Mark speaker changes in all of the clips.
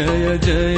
Speaker 1: जय जय जय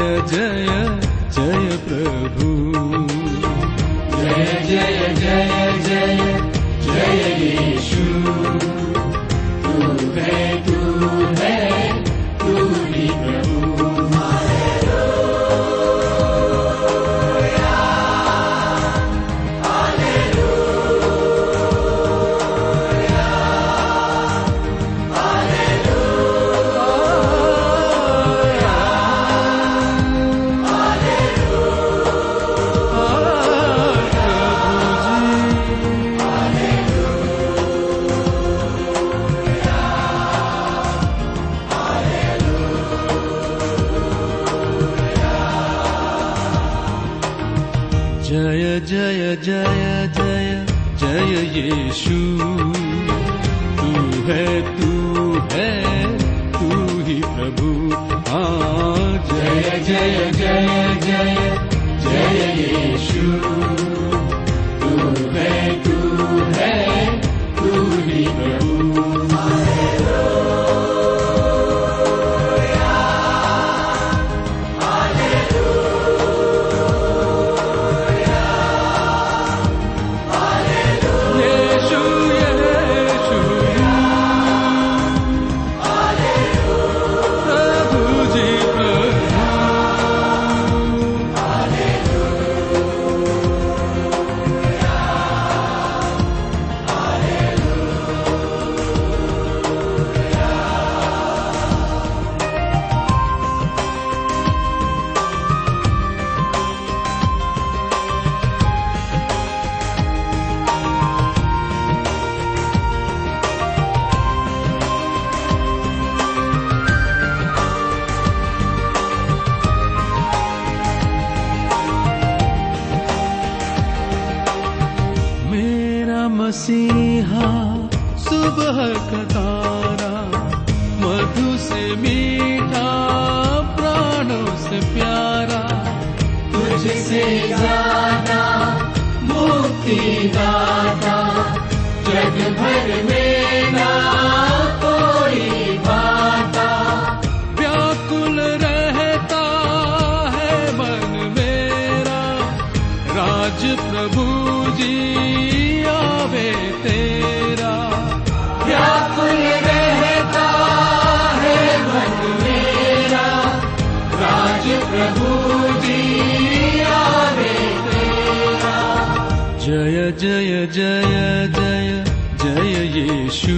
Speaker 1: जय जय जय यीशु।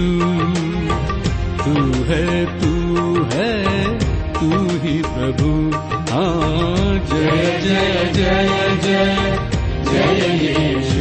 Speaker 1: तू है तू है, तू ही प्रभु। हाँ जय जय जय जय जय यीशु।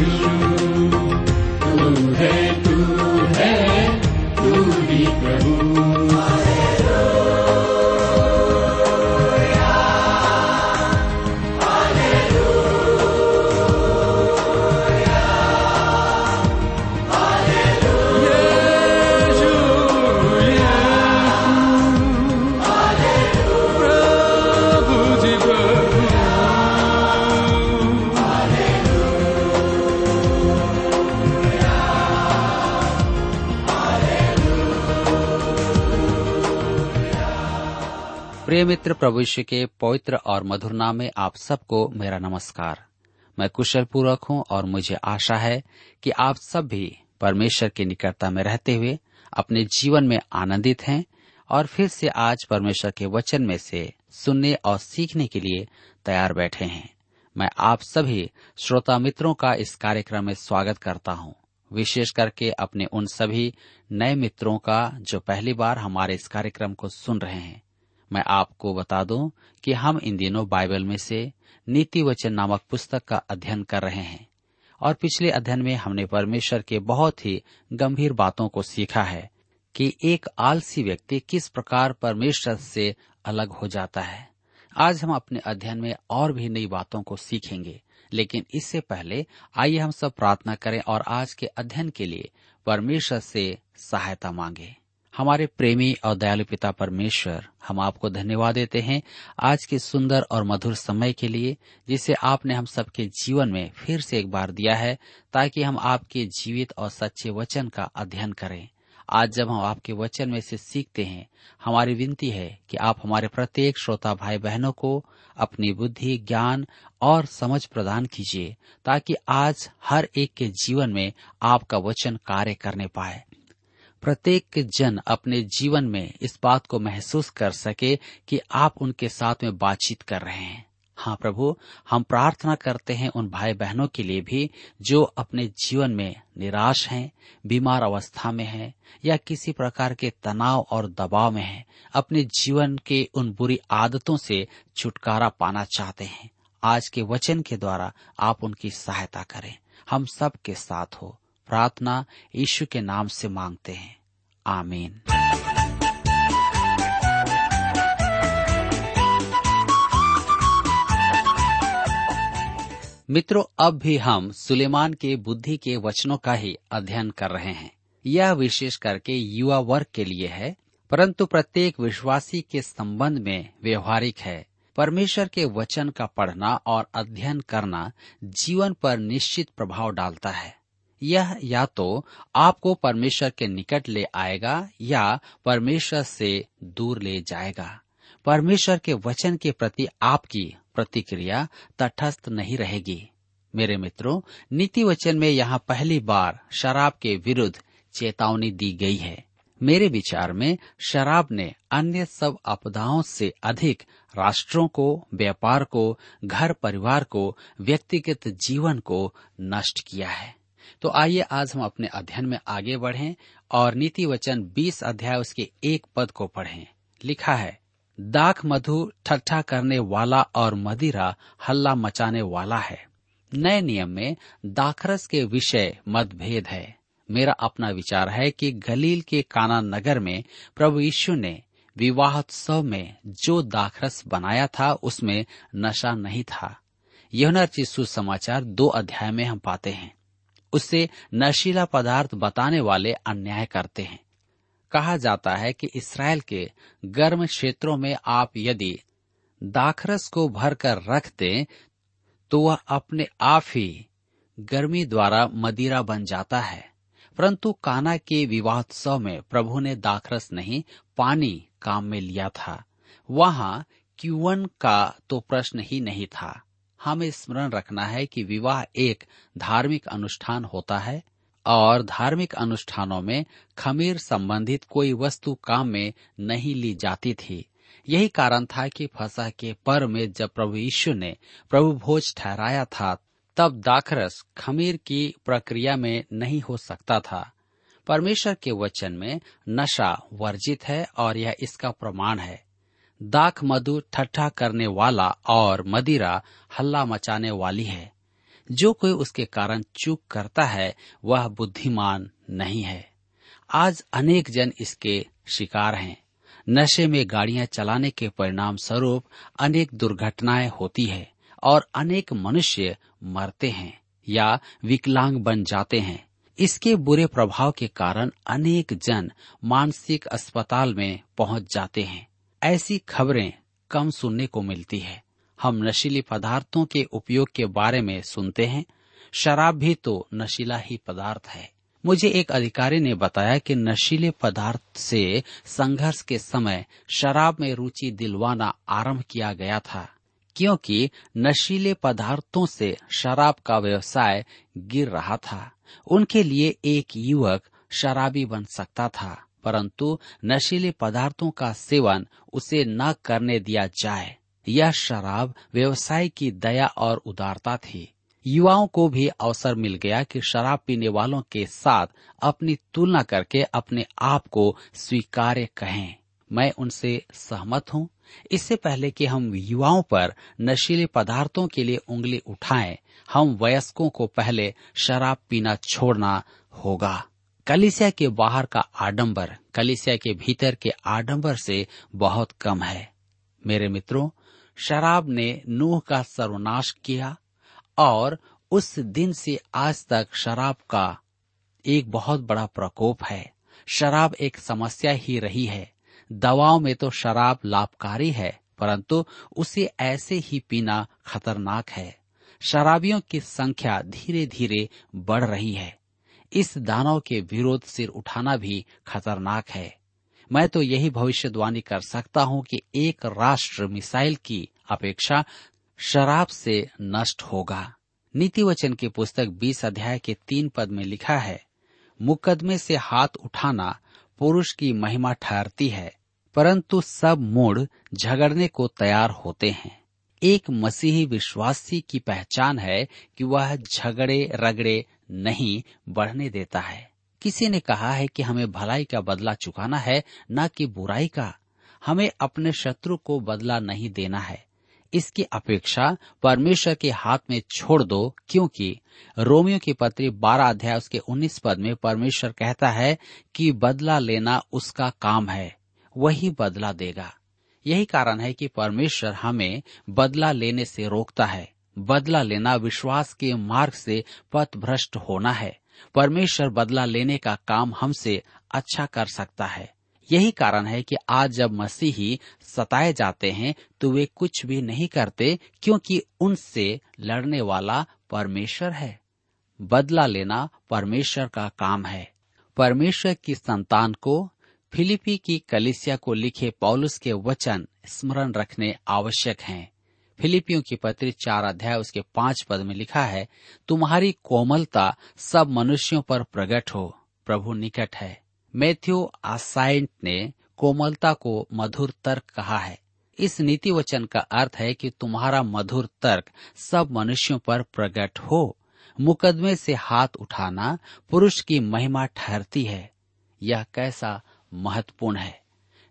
Speaker 2: मित्र यीशु के पवित्र और मधुर नाम में आप सबको मेरा नमस्कार। मैं कुशल पूर्वक हूँ और मुझे आशा है कि आप सब भी परमेश्वर की निकटता में रहते हुए अपने जीवन में आनंदित हैं और फिर से आज परमेश्वर के वचन में से सुनने और सीखने के लिए तैयार बैठे हैं। मैं आप सभी श्रोता मित्रों का इस कार्यक्रम में स्वागत करता हूँ। विशेष करके अपने उन सभी नए मित्रों का जो पहली बार हमारे इस कार्यक्रम को सुन रहे हैं। मैं आपको बता दूँ कि हम इन दिनों बाइबल में से नीति वचन नामक पुस्तक का अध्ययन कर रहे हैं और पिछले अध्ययन में हमने परमेश्वर के बहुत ही गंभीर बातों को सीखा है कि एक आलसी व्यक्ति किस प्रकार परमेश्वर से अलग हो जाता है। आज हम अपने अध्ययन में और भी नई बातों को सीखेंगे, लेकिन इससे पहले आइए हम सब प्रार्थना करें और आज के अध्ययन के लिए परमेश्वर से सहायता मांगे। हमारे प्रेमी और दयालु पिता परमेश्वर, हम आपको धन्यवाद देते हैं आज के सुंदर और मधुर समय के लिए, जिसे आपने हम सबके जीवन में फिर से एक बार दिया है, ताकि हम आपके जीवित और सच्चे वचन का अध्ययन करें। आज जब हम आपके वचन में से सीखते हैं, हमारी विनती है कि आप हमारे प्रत्येक श्रोता भाई बहनों को अपनी बुद्धि, ज्ञान और समझ प्रदान कीजिए, ताकि आज हर एक के जीवन में आपका वचन कार्य करने पाए। प्रत्येक जन अपने जीवन में इस बात को महसूस कर सके कि आप उनके साथ में बातचीत कर रहे हैं। हाँ प्रभु, हम प्रार्थना करते हैं उन भाई बहनों के लिए भी जो अपने जीवन में निराश हैं, बीमार अवस्था में हैं या किसी प्रकार के तनाव और दबाव में हैं, अपने जीवन के उन बुरी आदतों से छुटकारा पाना चाहते हैं। आज के वचन के द्वारा आप उनकी सहायता करें। हम सब के साथ हो। प्रार्थना यीशु के नाम से मांगते हैं। आमीन। मित्रों, अब भी हम सुलेमान के बुद्धि के वचनों का ही अध्ययन कर रहे हैं। यह विशेष करके युवा वर्ग के लिए है, परंतु प्रत्येक विश्वासी के संबंध में व्यवहारिक है। परमेश्वर के वचन का पढ़ना और अध्ययन करना जीवन पर निश्चित प्रभाव डालता है। यह या तो आपको परमेश्वर के निकट ले आएगा या परमेश्वर से दूर ले जाएगा। परमेश्वर के वचन के प्रति आपकी प्रतिक्रिया तटस्थ नहीं रहेगी। मेरे मित्रों, नीति वचन में यहाँ पहली बार शराब के विरुद्ध चेतावनी दी गई है। मेरे विचार में, शराब ने अन्य सब आपदाओं से अधिक राष्ट्रों को, व्यापार को घर परिवार को, व्यक्तिगत जीवन को नष्ट किया है। तो आइए आज हम अपने अध्ययन में आगे बढ़ें और नीति वचन 20 अध्याय उसके एक पद को पढ़ें। लिखा है, दाख मधु ठट्ठा करने वाला और मदिरा हल्ला मचाने वाला है। नए नियम में दाखरस के विषय मतभेद है। मेरा अपना विचार है कि गलील के काना नगर में प्रभु यीशु ने विवाहोत्सव में जो दाखरस बनाया था, उसमें नशा नहीं था। यह चिस्सु समाचार दो अध्याय में हम पाते हैं। उससे नशीला पदार्थ बताने वाले अन्याय करते हैं। कहा जाता है कि इसराइल के गर्म क्षेत्रों में आप यदि दाखरस को भरकर रख दें तो वह अपने आप ही गर्मी द्वारा मदिरा बन जाता है। परंतु काना के विवाहोत्सव में प्रभु ने दाखरस नहीं, पानी काम में लिया था। वहाँ क्यूवन का तो प्रश्न ही नहीं था। हमें स्मरण रखना है कि विवाह एक धार्मिक अनुष्ठान होता है और धार्मिक अनुष्ठानों में खमीर संबंधित कोई वस्तु काम में नहीं ली जाती थी। यही कारण था कि फसा के पर्व में जब प्रभु यीशु ने प्रभु भोज ठहराया था, तब दाखरस खमीर की प्रक्रिया में नहीं हो सकता था। परमेश्वर के वचन में नशा वर्जित है और यह इसका प्रमाण है। दाख मधु ठट्ठा करने वाला और मदिरा हल्ला मचाने वाली है। जो कोई उसके कारण चूक करता है, वह बुद्धिमान नहीं है। आज अनेक जन इसके शिकार हैं। नशे में गाड़ियाँ चलाने के परिणाम स्वरूप अनेक दुर्घटनाएँ होती है और अनेक मनुष्य मरते हैं या विकलांग बन जाते हैं। इसके बुरे प्रभाव के कारण अनेक जन मानसिक अस्पताल में पहुँच जाते हैं। ऐसी खबरें कम सुनने को मिलती है। हम नशीली पदार्थों के उपयोग के बारे में सुनते हैं। शराब भी तो नशीला ही पदार्थ है। मुझे एक अधिकारी ने बताया कि नशीले पदार्थ से संघर्ष के समय शराब में रुचि दिलवाना आरंभ किया गया था, क्योंकि नशीले पदार्थों से शराब का व्यवसाय गिर रहा था। उनके लिए एक युवक शराबी बन सकता था। परंतु नशीले पदार्थों का सेवन उसे न करने दिया जाए। यह शराब व्यवसाय की दया और उदारता थी। युवाओं को भी अवसर मिल गया कि शराब पीने वालों के साथ अपनी तुलना करके अपने आप को स्वीकार्य कहें। मैं उनसे सहमत हूँ। इससे पहले कि हम युवाओं पर नशीले पदार्थों के लिए उंगली उठाएँ, हम वयस्कों को पहले शराब पीना छोड़ना होगा। कलिसिया के बाहर का आडंबर, कलिसिया के भीतर के आडंबर से बहुत कम है। मेरे मित्रों, शराब ने नूह का सर्वनाश किया और उस दिन से आज तक शराब का एक बहुत बड़ा प्रकोप है। शराब एक समस्या ही रही है। दवाओं में तो शराब लाभकारी है, परंतु उसे ऐसे ही पीना खतरनाक है। शराबियों की संख्या धीरे धीरे बढ़ रही है। इस दानव के विरोध सिर उठाना भी खतरनाक है। मैं तो यही भविष्यवाणी कर सकता हूँ कि एक राष्ट्र मिसाइल की अपेक्षा शराब से नष्ट होगा। नीति वचन की पुस्तक 20 अध्याय के तीन पद में लिखा है, मुकदमे से हाथ उठाना पुरुष की महिमा ठहरती है, परंतु सब मूड झगड़ने को तैयार होते हैं। एक मसीही विश्वासी की पहचान है कि वह झगड़े रगड़े नहीं बढ़ने देता है। किसी ने कहा है कि हमें भलाई का बदला चुकाना है, न कि बुराई का। हमें अपने शत्रु को बदला नहीं देना है। इसकी अपेक्षा परमेश्वर के हाथ में छोड़ दो, क्योंकि रोमियो की पत्री बारह अध्याय उसके उन्नीस पद में परमेश्वर कहता है कि बदला लेना उसका काम है, वही बदला देगा। यही कारण है कि परमेश्वर हमें बदला लेने से रोकता है। बदला लेना विश्वास के मार्ग से पथ भ्रष्ट होना है। परमेश्वर बदला लेने का काम हमसे अच्छा कर सकता है। यही कारण है कि आज जब मसीही सताए जाते हैं तो वे कुछ भी नहीं करते, क्योंकि उनसे लड़ने वाला परमेश्वर है। बदला लेना परमेश्वर का काम है। परमेश्वर की संतान को फिलिपी की कलिसिया को लिखे पौलुस के वचन स्मरण रखने आवश्यक हैं। फिलिपियों की पत्री चार अध्याय उसके पाँच पद में लिखा है, तुम्हारी कोमलता सब मनुष्यों पर प्रकट हो, प्रभु निकट है। मैथ्यू आसाइंट ने कोमलता को मधुर तर्क कहा है। इस नीति वचन का अर्थ है कि तुम्हारा मधुर तर्क सब मनुष्यों पर प्रकट हो। मुकदमे से हाथ उठाना पुरुष की महिमा ठहरती है। यह कैसा महत्वपूर्ण है।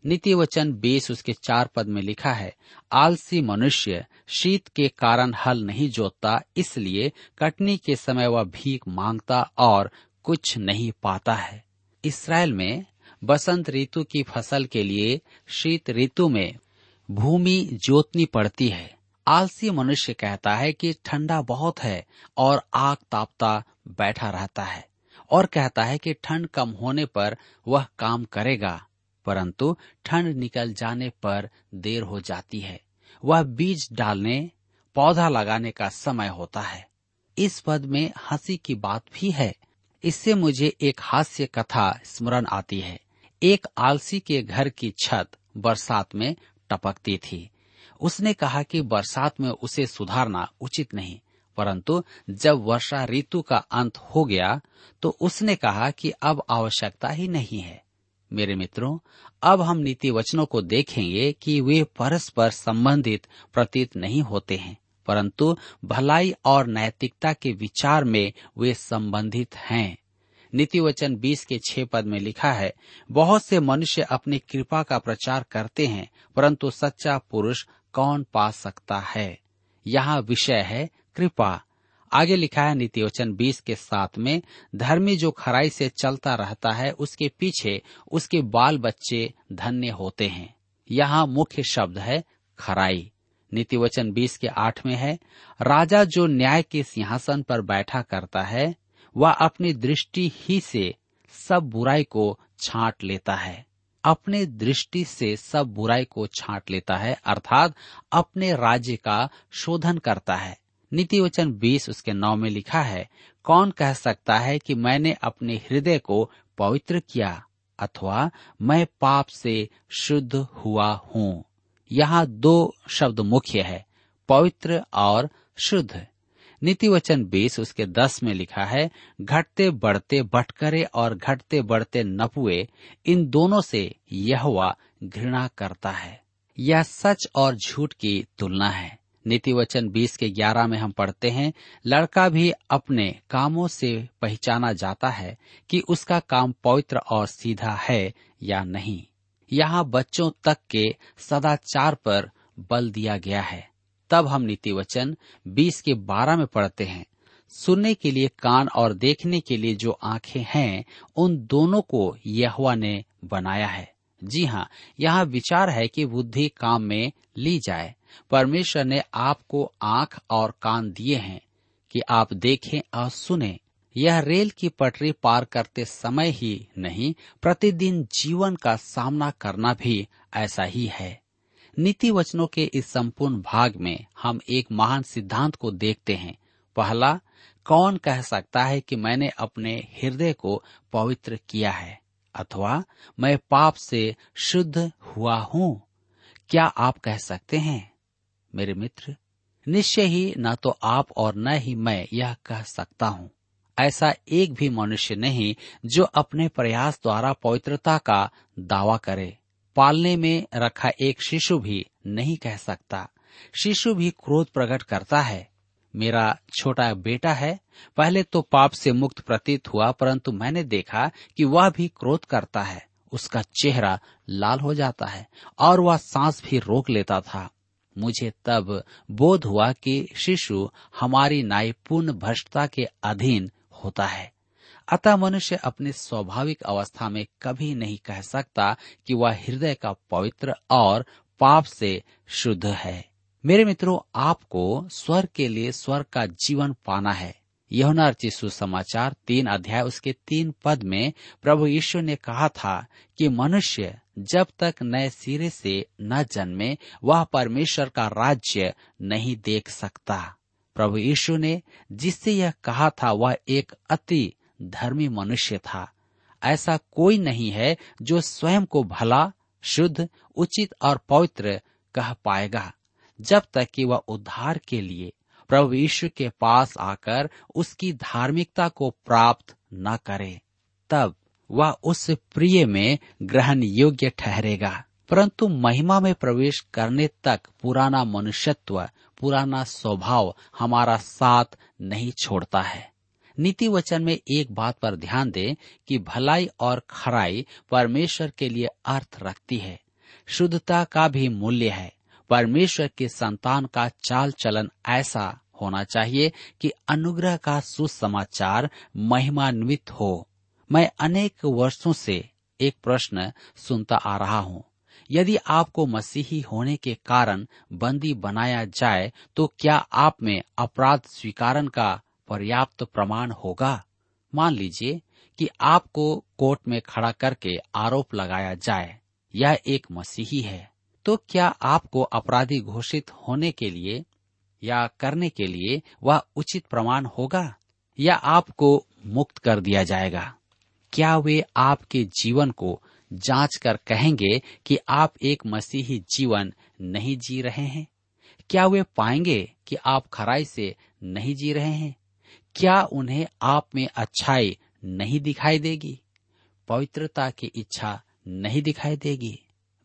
Speaker 2: नीति वचन बीस उसके चार पद में लिखा है, आलसी मनुष्य शीत के कारण हल नहीं जोतता, इसलिए कटनी के समय वह भीख माँगता और कुछ नहीं पाता है। इसराइल में बसंत ऋतु की फ़सल के लिए शीत ऋतु में भूमि जोतनी पड़ती है। आलसी मनुष्य कहता है कि ठंडा बहुत है और आग तापता बैठा रहता है और कहता है कि ठंड कम होने पर वह काम करेगा। परंतु ठंड निकल जाने पर देर हो जाती है। वह बीज डालने, पौधा लगाने का समय होता है। इस पद में हँसी की बात भी है। इससे मुझे एक हास्य कथा स्मरण आती है। एक आलसी के घर की छत बरसात में टपकती थी। उसने कहा कि बरसात में उसे सुधारना उचित नहीं, परंतु जब वर्षा ऋतु का अंत हो गया तो उसने कहा कि अब आवश्यकता ही नहीं है। मेरे मित्रों, अब हम नीति वचनों को देखेंगे कि वे परस्पर संबंधित प्रतीत नहीं होते हैं, परंतु भलाई और नैतिकता के विचार में वे संबंधित हैं। नीति वचन बीस के छह पद में लिखा है, बहुत से मनुष्य अपनी कृपा का प्रचार करते हैं, परंतु सच्चा पुरुष कौन पा सकता है? यहाँ विषय है कृपा। आगे लिखा है नीति वचन बीस के साथ में, धर्मी जो खराई से चलता रहता है, उसके पीछे उसके बाल बच्चे धन्य होते हैं। यहाँ मुख्य शब्द है खराई। नीति वचन बीस के आठ में है, राजा जो न्याय के सिंहासन पर बैठा करता है, वह अपनी दृष्टि ही से सब बुराई को छांट लेता है। अपने दृष्टि से सब बुराई को छांट लेता है, अर्थात अपने राज्य का शोधन करता है। नीति वचन बीस उसके नौ में लिखा है, कौन कह सकता है कि मैंने अपने हृदय को पवित्र किया अथवा मैं पाप से शुद्ध हुआ हूँ? यहाँ दो शब्द मुख्य है, पवित्र और शुद्ध। नीति वचन बीस उसके दस में लिखा है, घटते बढ़ते बटकरे और घटते बढ़ते नपुए, इन दोनों से यह घृणा करता है। यह सच और झूठ की तुलना है। नीति वचन बीस के ग्यारह में हम पढ़ते हैं, लड़का भी अपने कामों से पहचाना जाता है कि उसका काम पवित्र और सीधा है या नहीं। यहाँ बच्चों तक के सदाचार पर बल दिया गया है। तब हम नीति वचन बीस के बारह में पढ़ते हैं। सुनने के लिए कान और देखने के लिए जो आँखें हैं, उन दोनों को यहुआ ने बनाया है। जी हाँ यहाँ विचार है कि बुद्धि काम में ली जाए। परमेश्वर ने आपको आँख और कान दिए हैं कि आप देखें और सुने। यह रेल की पटरी पार करते समय ही नहीं, प्रतिदिन जीवन का सामना करना भी ऐसा ही है। नीति वचनों के इस संपूर्ण भाग में हम एक महान सिद्धांत को देखते हैं। पहला, कौन कह सकता है कि मैंने अपने हृदय को पवित्र किया है? अथवा, मैं पाप से शुद्ध हुआ हूँ? क्या आप कह सकते हैं? मेरे मित्र, निश्चय ही न तो आप और न ही मैं यह कह सकता हूँ। ऐसा एक भी मनुष्य नहीं जो अपने प्रयास द्वारा पवित्रता का दावा करे। पालने में रखा एक शिशु भी नहीं कह सकता। शिशु भी क्रोध प्रकट करता है। मेरा छोटा बेटा है, पहले तो पाप से मुक्त प्रतीत हुआ, परंतु मैंने देखा कि वह भी क्रोध करता है। उसका चेहरा लाल हो जाता है और वह सांस भी रोक लेता था। मुझे तब बोध हुआ कि शिशु हमारी नायपूर्ण भ्रष्टता के अधीन होता है। अतः मनुष्य अपने स्वाभाविक अवस्था में कभी नहीं कह सकता कि वह हृदय का पवित्र और पाप से शुद्ध है। मेरे मित्रों, आपको स्वर के लिए स्वर का जीवन पाना है। यहुना चिशु समाचार तीन अध्याय उसके तीन पद में प्रभु यीशु ने कहा था कि मनुष्य जब तक नए सिरे से न जन्मे, वह परमेश्वर का राज्य नहीं देख सकता। प्रभु यीशु ने जिससे यह कहा था, वह एक अति धर्मी मनुष्य था। ऐसा कोई नहीं है जो स्वयं को भला, शुद्ध, उचित और पवित्र कह पाएगा, जब तक कि वह उद्धार के लिए प्रभु यीशु के पास आकर उसकी धार्मिकता को प्राप्त न करे, तब वह उस प्रिय में ग्रहण योग्य ठहरेगा। परंतु महिमा में प्रवेश करने तक पुराना मनुष्यत्व, पुराना स्वभाव हमारा साथ नहीं छोड़ता है। नीति वचन में एक बात पर ध्यान दें कि भलाई और खराई परमेश्वर के लिए अर्थ रखती है। शुद्धता का भी मूल्य है। परमेश्वर के संतान का चाल चलन ऐसा होना चाहिए कि अनुग्रह का सुसमाचार महिमान्वित हो। मैं अनेक वर्षों से एक प्रश्न सुनता आ रहा हूँ। यदि आपको मसीही होने के कारण बंदी बनाया जाए तो क्या आप में अपराध स्वीकारण का पर्याप्त प्रमाण होगा? मान लीजिए कि आपको कोर्ट में खड़ा करके आरोप लगाया जाए, यह एक मसीही है तो क्या आपको अपराधी घोषित होने के लिए या करने के लिए वह उचित प्रमाण होगा या आपको मुक्त कर दिया जाएगा? क्या वे आपके जीवन को जाँच कर कहेंगे कि आप एक मसीही जीवन नहीं जी रहे हैं? क्या वे पाएँगे कि आप खराई से नहीं जी रहे हैं? क्या उन्हें आप में अच्छाई नहीं दिखाई देगी? पवित्रता की इच्छा नहीं दिखाई देगी?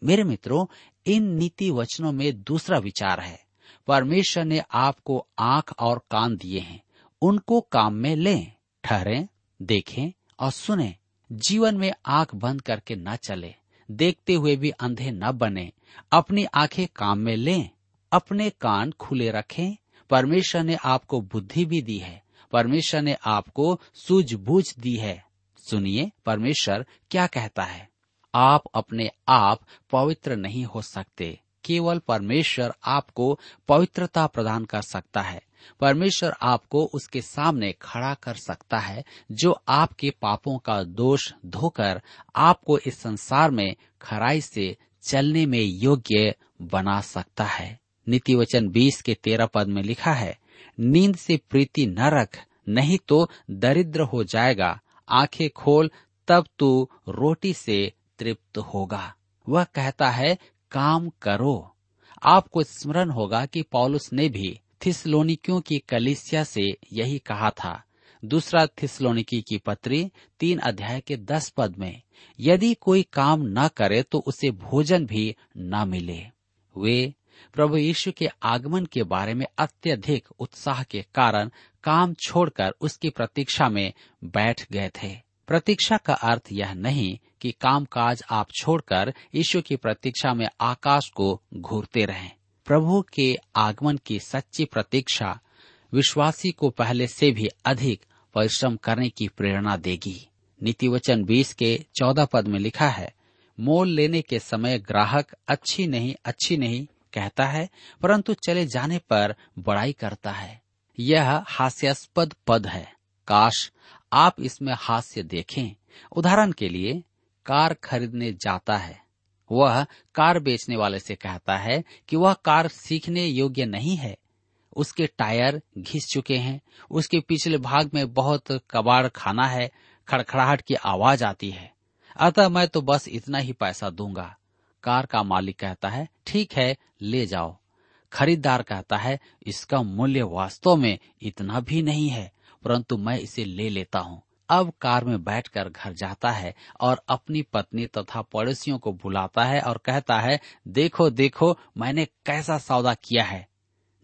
Speaker 2: मेरे मित्रों, इन नीति वचनों में दूसरा विचार है। परमेश्वर ने आपको आँख और कान दिए हैं। उनको काम में लें, ठहरें, देखें और सुने। जीवन में आँख बंद करके न चले। देखते हुए भी अंधे न बने। अपनी आँखें काम में लें, अपने कान खुले रखें। परमेश्वर ने आपको बुद्धि भी दी है। परमेश्वर ने आपको सूझबूझ दी है। सुनिए, परमेश्वर क्या कहता है? आप अपने आप पवित्र नहीं हो सकते। केवल परमेश्वर आपको पवित्रता प्रदान कर सकता है। परमेश्वर आपको उसके सामने खड़ा कर सकता है, जो आपके पापों का दोष धोकर आपको इस संसार में खराई से चलने में योग्य बना सकता है। नीति वचन बीस के तेरह पद में लिखा है, नींद से प्रीति न रख, नहीं तो दरिद्र हो जाएगा, आँखें खोल, तब तू रोटी से तृप्त होगा। वह कहता है काम करो। आपको स्मरण होगा कि पॉलुस ने भी थिसलोनिकियों की कलिसिया से यही कहा था। दूसरा थिसलोनिकी की पत्री तीन अध्याय के दस पद में, यदि कोई काम न करे तो उसे भोजन भी न मिले। वे प्रभु यीशु के आगमन के बारे में अत्यधिक उत्साह के कारण काम छोड़कर उसकी प्रतीक्षा में बैठ गए थे। प्रतीक्षा का अर्थ यह नहीं कि कामकाज आप छोड़कर ईश्वर की प्रतीक्षा में आकाश को घूरते रहें। प्रभु के आगमन की सच्ची प्रतीक्षा विश्वासी को पहले से भी अधिक परिश्रम करने की प्रेरणा देगी। नीति वचन बीस के चौदह पद में लिखा है, मोल लेने के समय ग्राहक अच्छी नहीं अच्छी नहीं कहता है, परंतु चले जाने पर बड़ाई करता है। यह हास्यास्पद पद है। काश आप इसमें हास्य देखें। उदाहरण के लिए कार खरीदने जाता है। वह कार बेचने वाले से कहता है कि वह कार सीखने योग्य नहीं है। उसके टायर घिस चुके हैं। उसके पिछले भाग में बहुत कबाड़ खाना है। खड़खड़ाहट की आवाज़ आती है। अतः मैं तो बस इतना ही पैसा दूँगा। कार का मालिक कहता है, ठीक है, ले जाओ। खरीदार कहता है, इसका मूल्य वास्तव में इतना भी नहीं है, परंतु मैं इसे ले लेता हूँ। अब कार में बैठकर घर जाता है और अपनी पत्नी तथा पड़ोसियों को बुलाता है और कहता है, देखो देखो, मैंने कैसा सौदा किया है।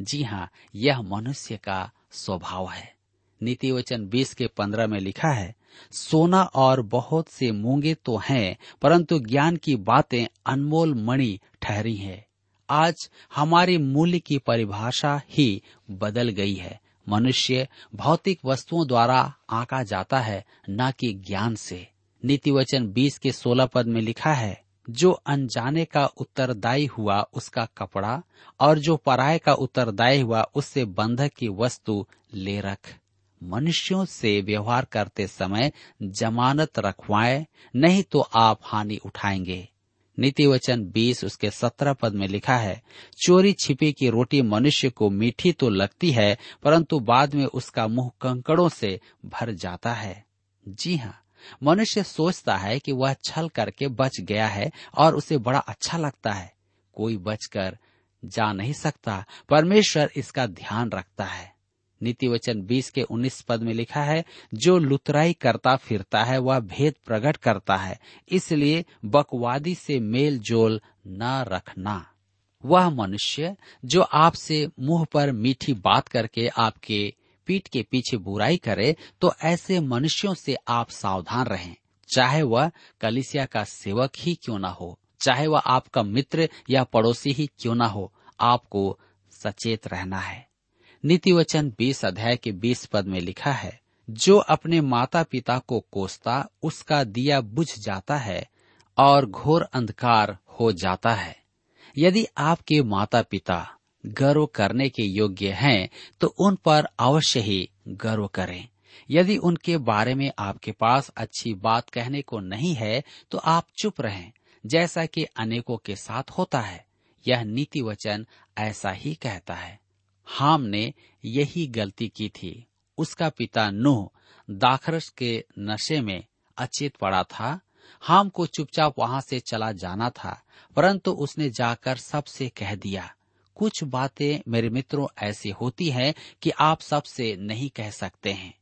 Speaker 2: जी हाँ यह मनुष्य का स्वभाव है। नीति वचन बीस के पंद्रह में लिखा है, सोना और बहुत से मूँगे तो हैं, परंतु ज्ञान की बातें अनमोल मणि ठहरी है। आज हमारी मूल्य की परिभाषा ही बदल गई है। मनुष्य भौतिक वस्तुओं द्वारा आंका जाता है, न कि ज्ञान से। नीति वचन बीस के सोलह पद में लिखा है, जो अनजाने का उत्तरदायी हुआ उसका कपड़ा, और जो पराय का उत्तरदायी हुआ उससे बंधक की वस्तु ले रख। मनुष्यों से व्यवहार करते समय जमानत रखवाए, नहीं तो आप हानि उठाएँगे। नीति वचन बीस उसके सत्रह पद में लिखा है, चोरी छिपी की रोटी मनुष्य को मीठी तो लगती है, परंतु बाद में उसका मुँह कंकड़ों से भर जाता है। जी हाँ मनुष्य सोचता है कि वह छल करके बच गया है और उसे बड़ा अच्छा लगता है। कोई बचकर जा नहीं सकता, परमेश्वर इसका ध्यान रखता है। नीति वचन बीस के उन्नीस पद में लिखा है, जो लुतराई करता फिरता है, वह भेद प्रकट करता है। इसलिए बकवादी से मेल जोल न रखना। वह मनुष्य, जो आपसे मुँह पर मीठी बात करके आपके पीठ के पीछे बुराई करे तो ऐसे मनुष्यों से आप सावधान रहें। चाहे वह कलिसिया का सेवक ही क्यों ना हो, चाहे वह आपका मित्र या पड़ोसी ही क्यों ना हो, आपको सचेत रहना है। नीति वचन बीस अध्याय के बीस पद में लिखा है, जो अपने माता पिता को कोसता, उसका दिया बुझ जाता है और घोर अंधकार हो जाता है। यदि आपके माता पिता गर्व करने के योग्य हैं तो उन पर अवश्य ही गर्व करें। यदि उनके बारे में आपके पास अच्छी बात कहने को नहीं है तो आप चुप रहें, जैसा कि अनेकों के साथ होता है। यह नीति वचन ऐसा ही कहता है। हाम ने यही गलती की थी। उसका पिता नूह दाखरस के नशे में अचेत पड़ा था। हाम को चुपचाप वहाँ से चला जाना था, परंतु उसने जाकर सबसे कह दिया, कुछ बातें मेरे मित्रों ऐसी होती हैं कि आप सबसे नहीं कह सकते हैं।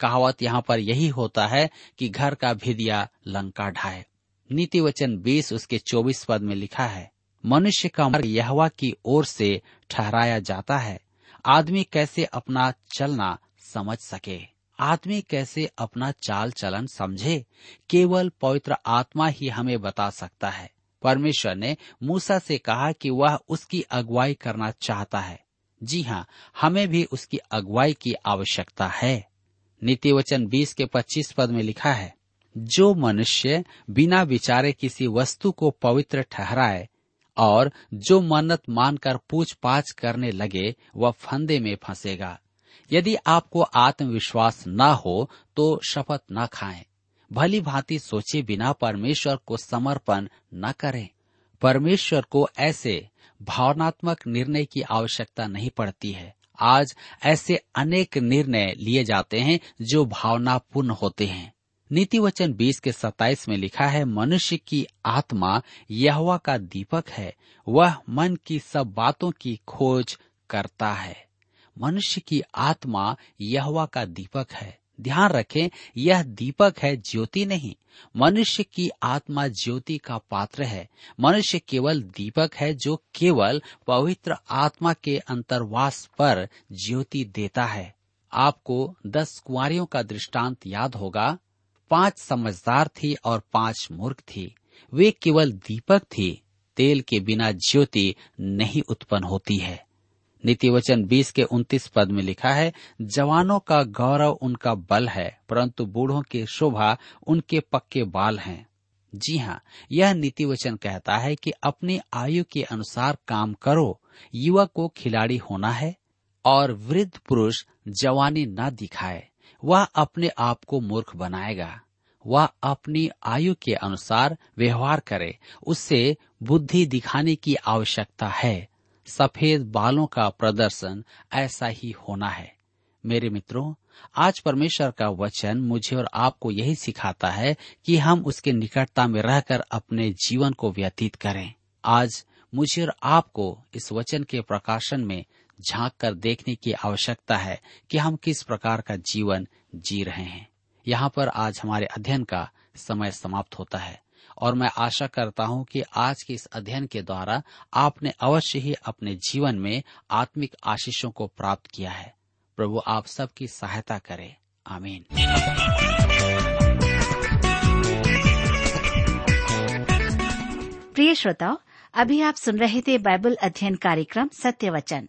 Speaker 2: कहावत यहाँ पर यही होता है कि घर का भिदिया लंका ढाए। नीति वचन बीस उसके चौबीस पद में लिखा है, मनुष्य का मार्ग यहवा की ओर से ठहराया जाता है। आदमी कैसे अपना चलना समझ सके? आदमी कैसे अपना चाल चलन समझे? केवल पवित्र आत्मा ही हमें बता सकता है। परमेश्वर ने मूसा से कहा कि वह उसकी अगुवाई करना चाहता है। जी हाँ हमें भी उसकी अगुवाई की आवश्यकता है। नीति वचन बीस के पच्चीस पद में लिखा है, जो मनुष्य बिना विचारे किसी वस्तु को पवित्र ठहराए और जो मन्नत मानकर पूछ पाछ करने लगे, वह फंदे में फंसेगा। यदि आपको आत्मविश्वास न हो तो शपथ न खाएँ। भली भांति सोचे बिना परमेश्वर को समर्पण न करें। परमेश्वर को ऐसे भावनात्मक निर्णय की आवश्यकता नहीं पड़ती है। आज ऐसे अनेक निर्णय लिए जाते हैं, जो भावनापूर्ण होते हैं। नीति वचन बीस के सताइस में लिखा है, मनुष्य की आत्मा यहवा का दीपक है। वह मन की सब बातों की खोज करता है। मनुष्य की आत्मा यहवा का दीपक है। ध्यान रखें, यह दीपक है, ज्योति नहीं। मनुष्य की आत्मा ज्योति का पात्र है। मनुष्य केवल दीपक है जो केवल पवित्र आत्मा के अंतर्वास पर ज्योति देता है। आपको दस कुंवारियों का दृष्टांत याद होगा। पाँच समझदार थी और पाँच मूर्ख थी। वे केवल दीपक थी। तेल के बिना ज्योति नहीं उत्पन्न होती है। नीति वचन बीस के उन्तीस पद में लिखा है, जवानों का गौरव उनका बल है, परंतु बूढ़ों की शोभा उनके पक्के बाल हैं। जी हाँ यह नीति वचन कहता है कि अपनी आयु के अनुसार काम करो युवा को खिलाड़ी होना है और वृद्ध पुरुष जवानी न दिखाए। वह अपने आप को मूर्ख बनाएगा। वह अपनी आयु के अनुसार व्यवहार करे। उससे बुद्धि दिखाने की आवश्यकता है। सफ़ेद बालों का प्रदर्शन ऐसा ही होना है। मेरे मित्रों, आज परमेश्वर का वचन मुझे और आपको यही सिखाता है कि हम उसके निकटता में रहकर अपने जीवन को व्यतीत करें। आज मुझे और आपको इस वचन के प्रकाशन में झाँक कर देखने की आवश्यकता है कि हम किस प्रकार का जीवन जी रहे हैं। यहाँ पर आज हमारे अध्ययन का समय समाप्त होता है और मैं आशा करता हूँ कि आज के इस अध्ययन के द्वारा आपने अवश्य ही अपने जीवन में आत्मिक आशीषों को प्राप्त किया है। प्रभु आप सबकी सहायता करे। आमीन।
Speaker 3: प्रिय श्रोताओ, अभी आप सुन रहे थे बाइबल अध्ययन कार्यक्रम सत्य वचन।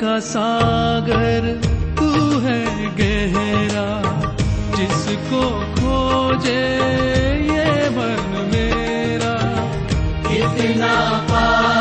Speaker 1: का सागर तू है गहरा जिसको खोजे ये मन मेरा। कितना पावन